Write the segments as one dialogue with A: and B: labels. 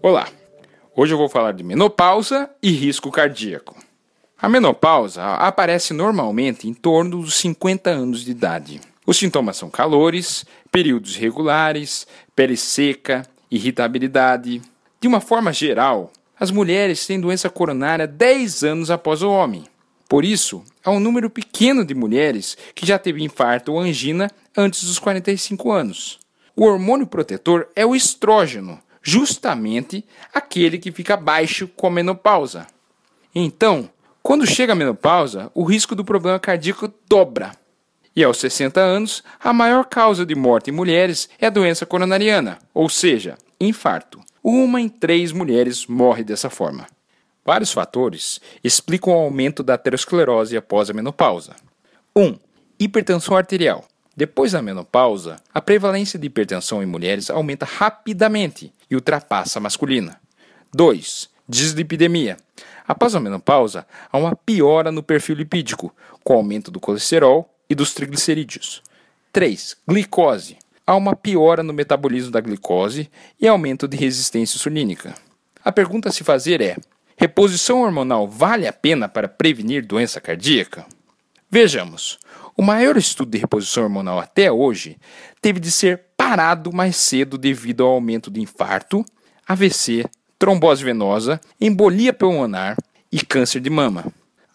A: Olá, hoje eu vou falar de menopausa e risco cardíaco. A menopausa aparece normalmente em torno dos 50 anos de idade. Os sintomas são calores, períodos irregulares, pele seca, irritabilidade. De uma forma geral, as mulheres têm doença coronária 10 anos após o homem. Por isso, há um número pequeno de mulheres que já teve infarto ou angina antes dos 45 anos. O hormônio protetor é o estrógeno, justamente aquele que fica baixo com a menopausa. Então, quando chega a menopausa, o risco do problema cardíaco dobra. E aos 60 anos, a maior causa de morte em mulheres é a doença coronariana, ou seja, infarto. Uma em três mulheres morre dessa forma. Vários fatores explicam o aumento da aterosclerose após a menopausa. 1. Um, hipertensão arterial. Depois da menopausa, a prevalência de hipertensão em mulheres aumenta rapidamente e ultrapassa a masculina. 2. Dislipidemia. Após a menopausa, há uma piora no perfil lipídico, com aumento do colesterol e dos triglicerídeos. 3. Glicose. Há uma piora no metabolismo da glicose e aumento de resistência insulínica. A pergunta a se fazer é: Reposição hormonal vale a pena para prevenir doença cardíaca? Vejamos. O maior estudo de reposição hormonal até hoje teve de ser parado mais cedo devido ao aumento de infarto, AVC, trombose venosa, embolia pulmonar e câncer de mama.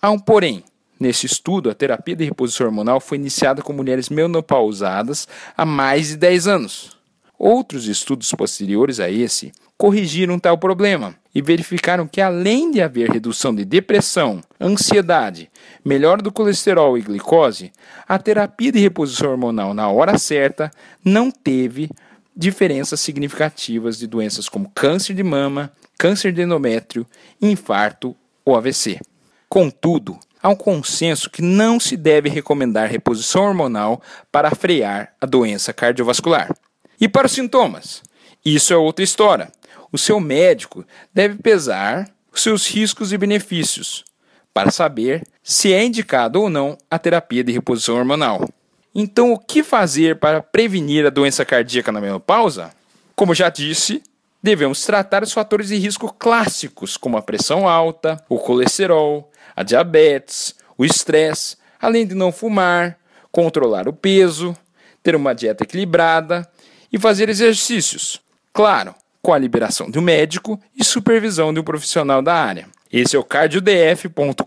A: Há um porém. Nesse estudo, a terapia de reposição hormonal foi iniciada com mulheres menopausadas há mais de 10 anos. Outros estudos posteriores a esse corrigiram tal problema e verificaram que, além de haver redução de depressão, ansiedade, melhora do colesterol e glicose, a terapia de reposição hormonal na hora certa não teve diferenças significativas de doenças como câncer de mama, câncer de endométrio, infarto ou AVC. Contudo, há um consenso que não se deve recomendar reposição hormonal para frear a doença cardiovascular. E para os sintomas? Isso é outra história o seu médico deve pesar os seus riscos e benefícios para saber se é indicado ou não a terapia de reposição hormonal. Então, o que fazer para prevenir a doença cardíaca na menopausa? Como já disse, devemos tratar os fatores de risco clássicos, como a pressão alta, o colesterol, a diabetes, o estresse, além de não fumar, controlar o peso, ter uma dieta equilibrada e fazer exercícios. Claro, com a liberação de um médico e supervisão de um profissional da área. Esse é o cardiodf.com.br.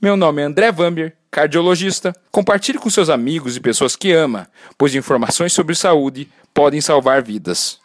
A: Meu nome é André Vamber, cardiologista. Compartilhe com seus amigos e pessoas que ama, pois informações sobre saúde podem salvar vidas.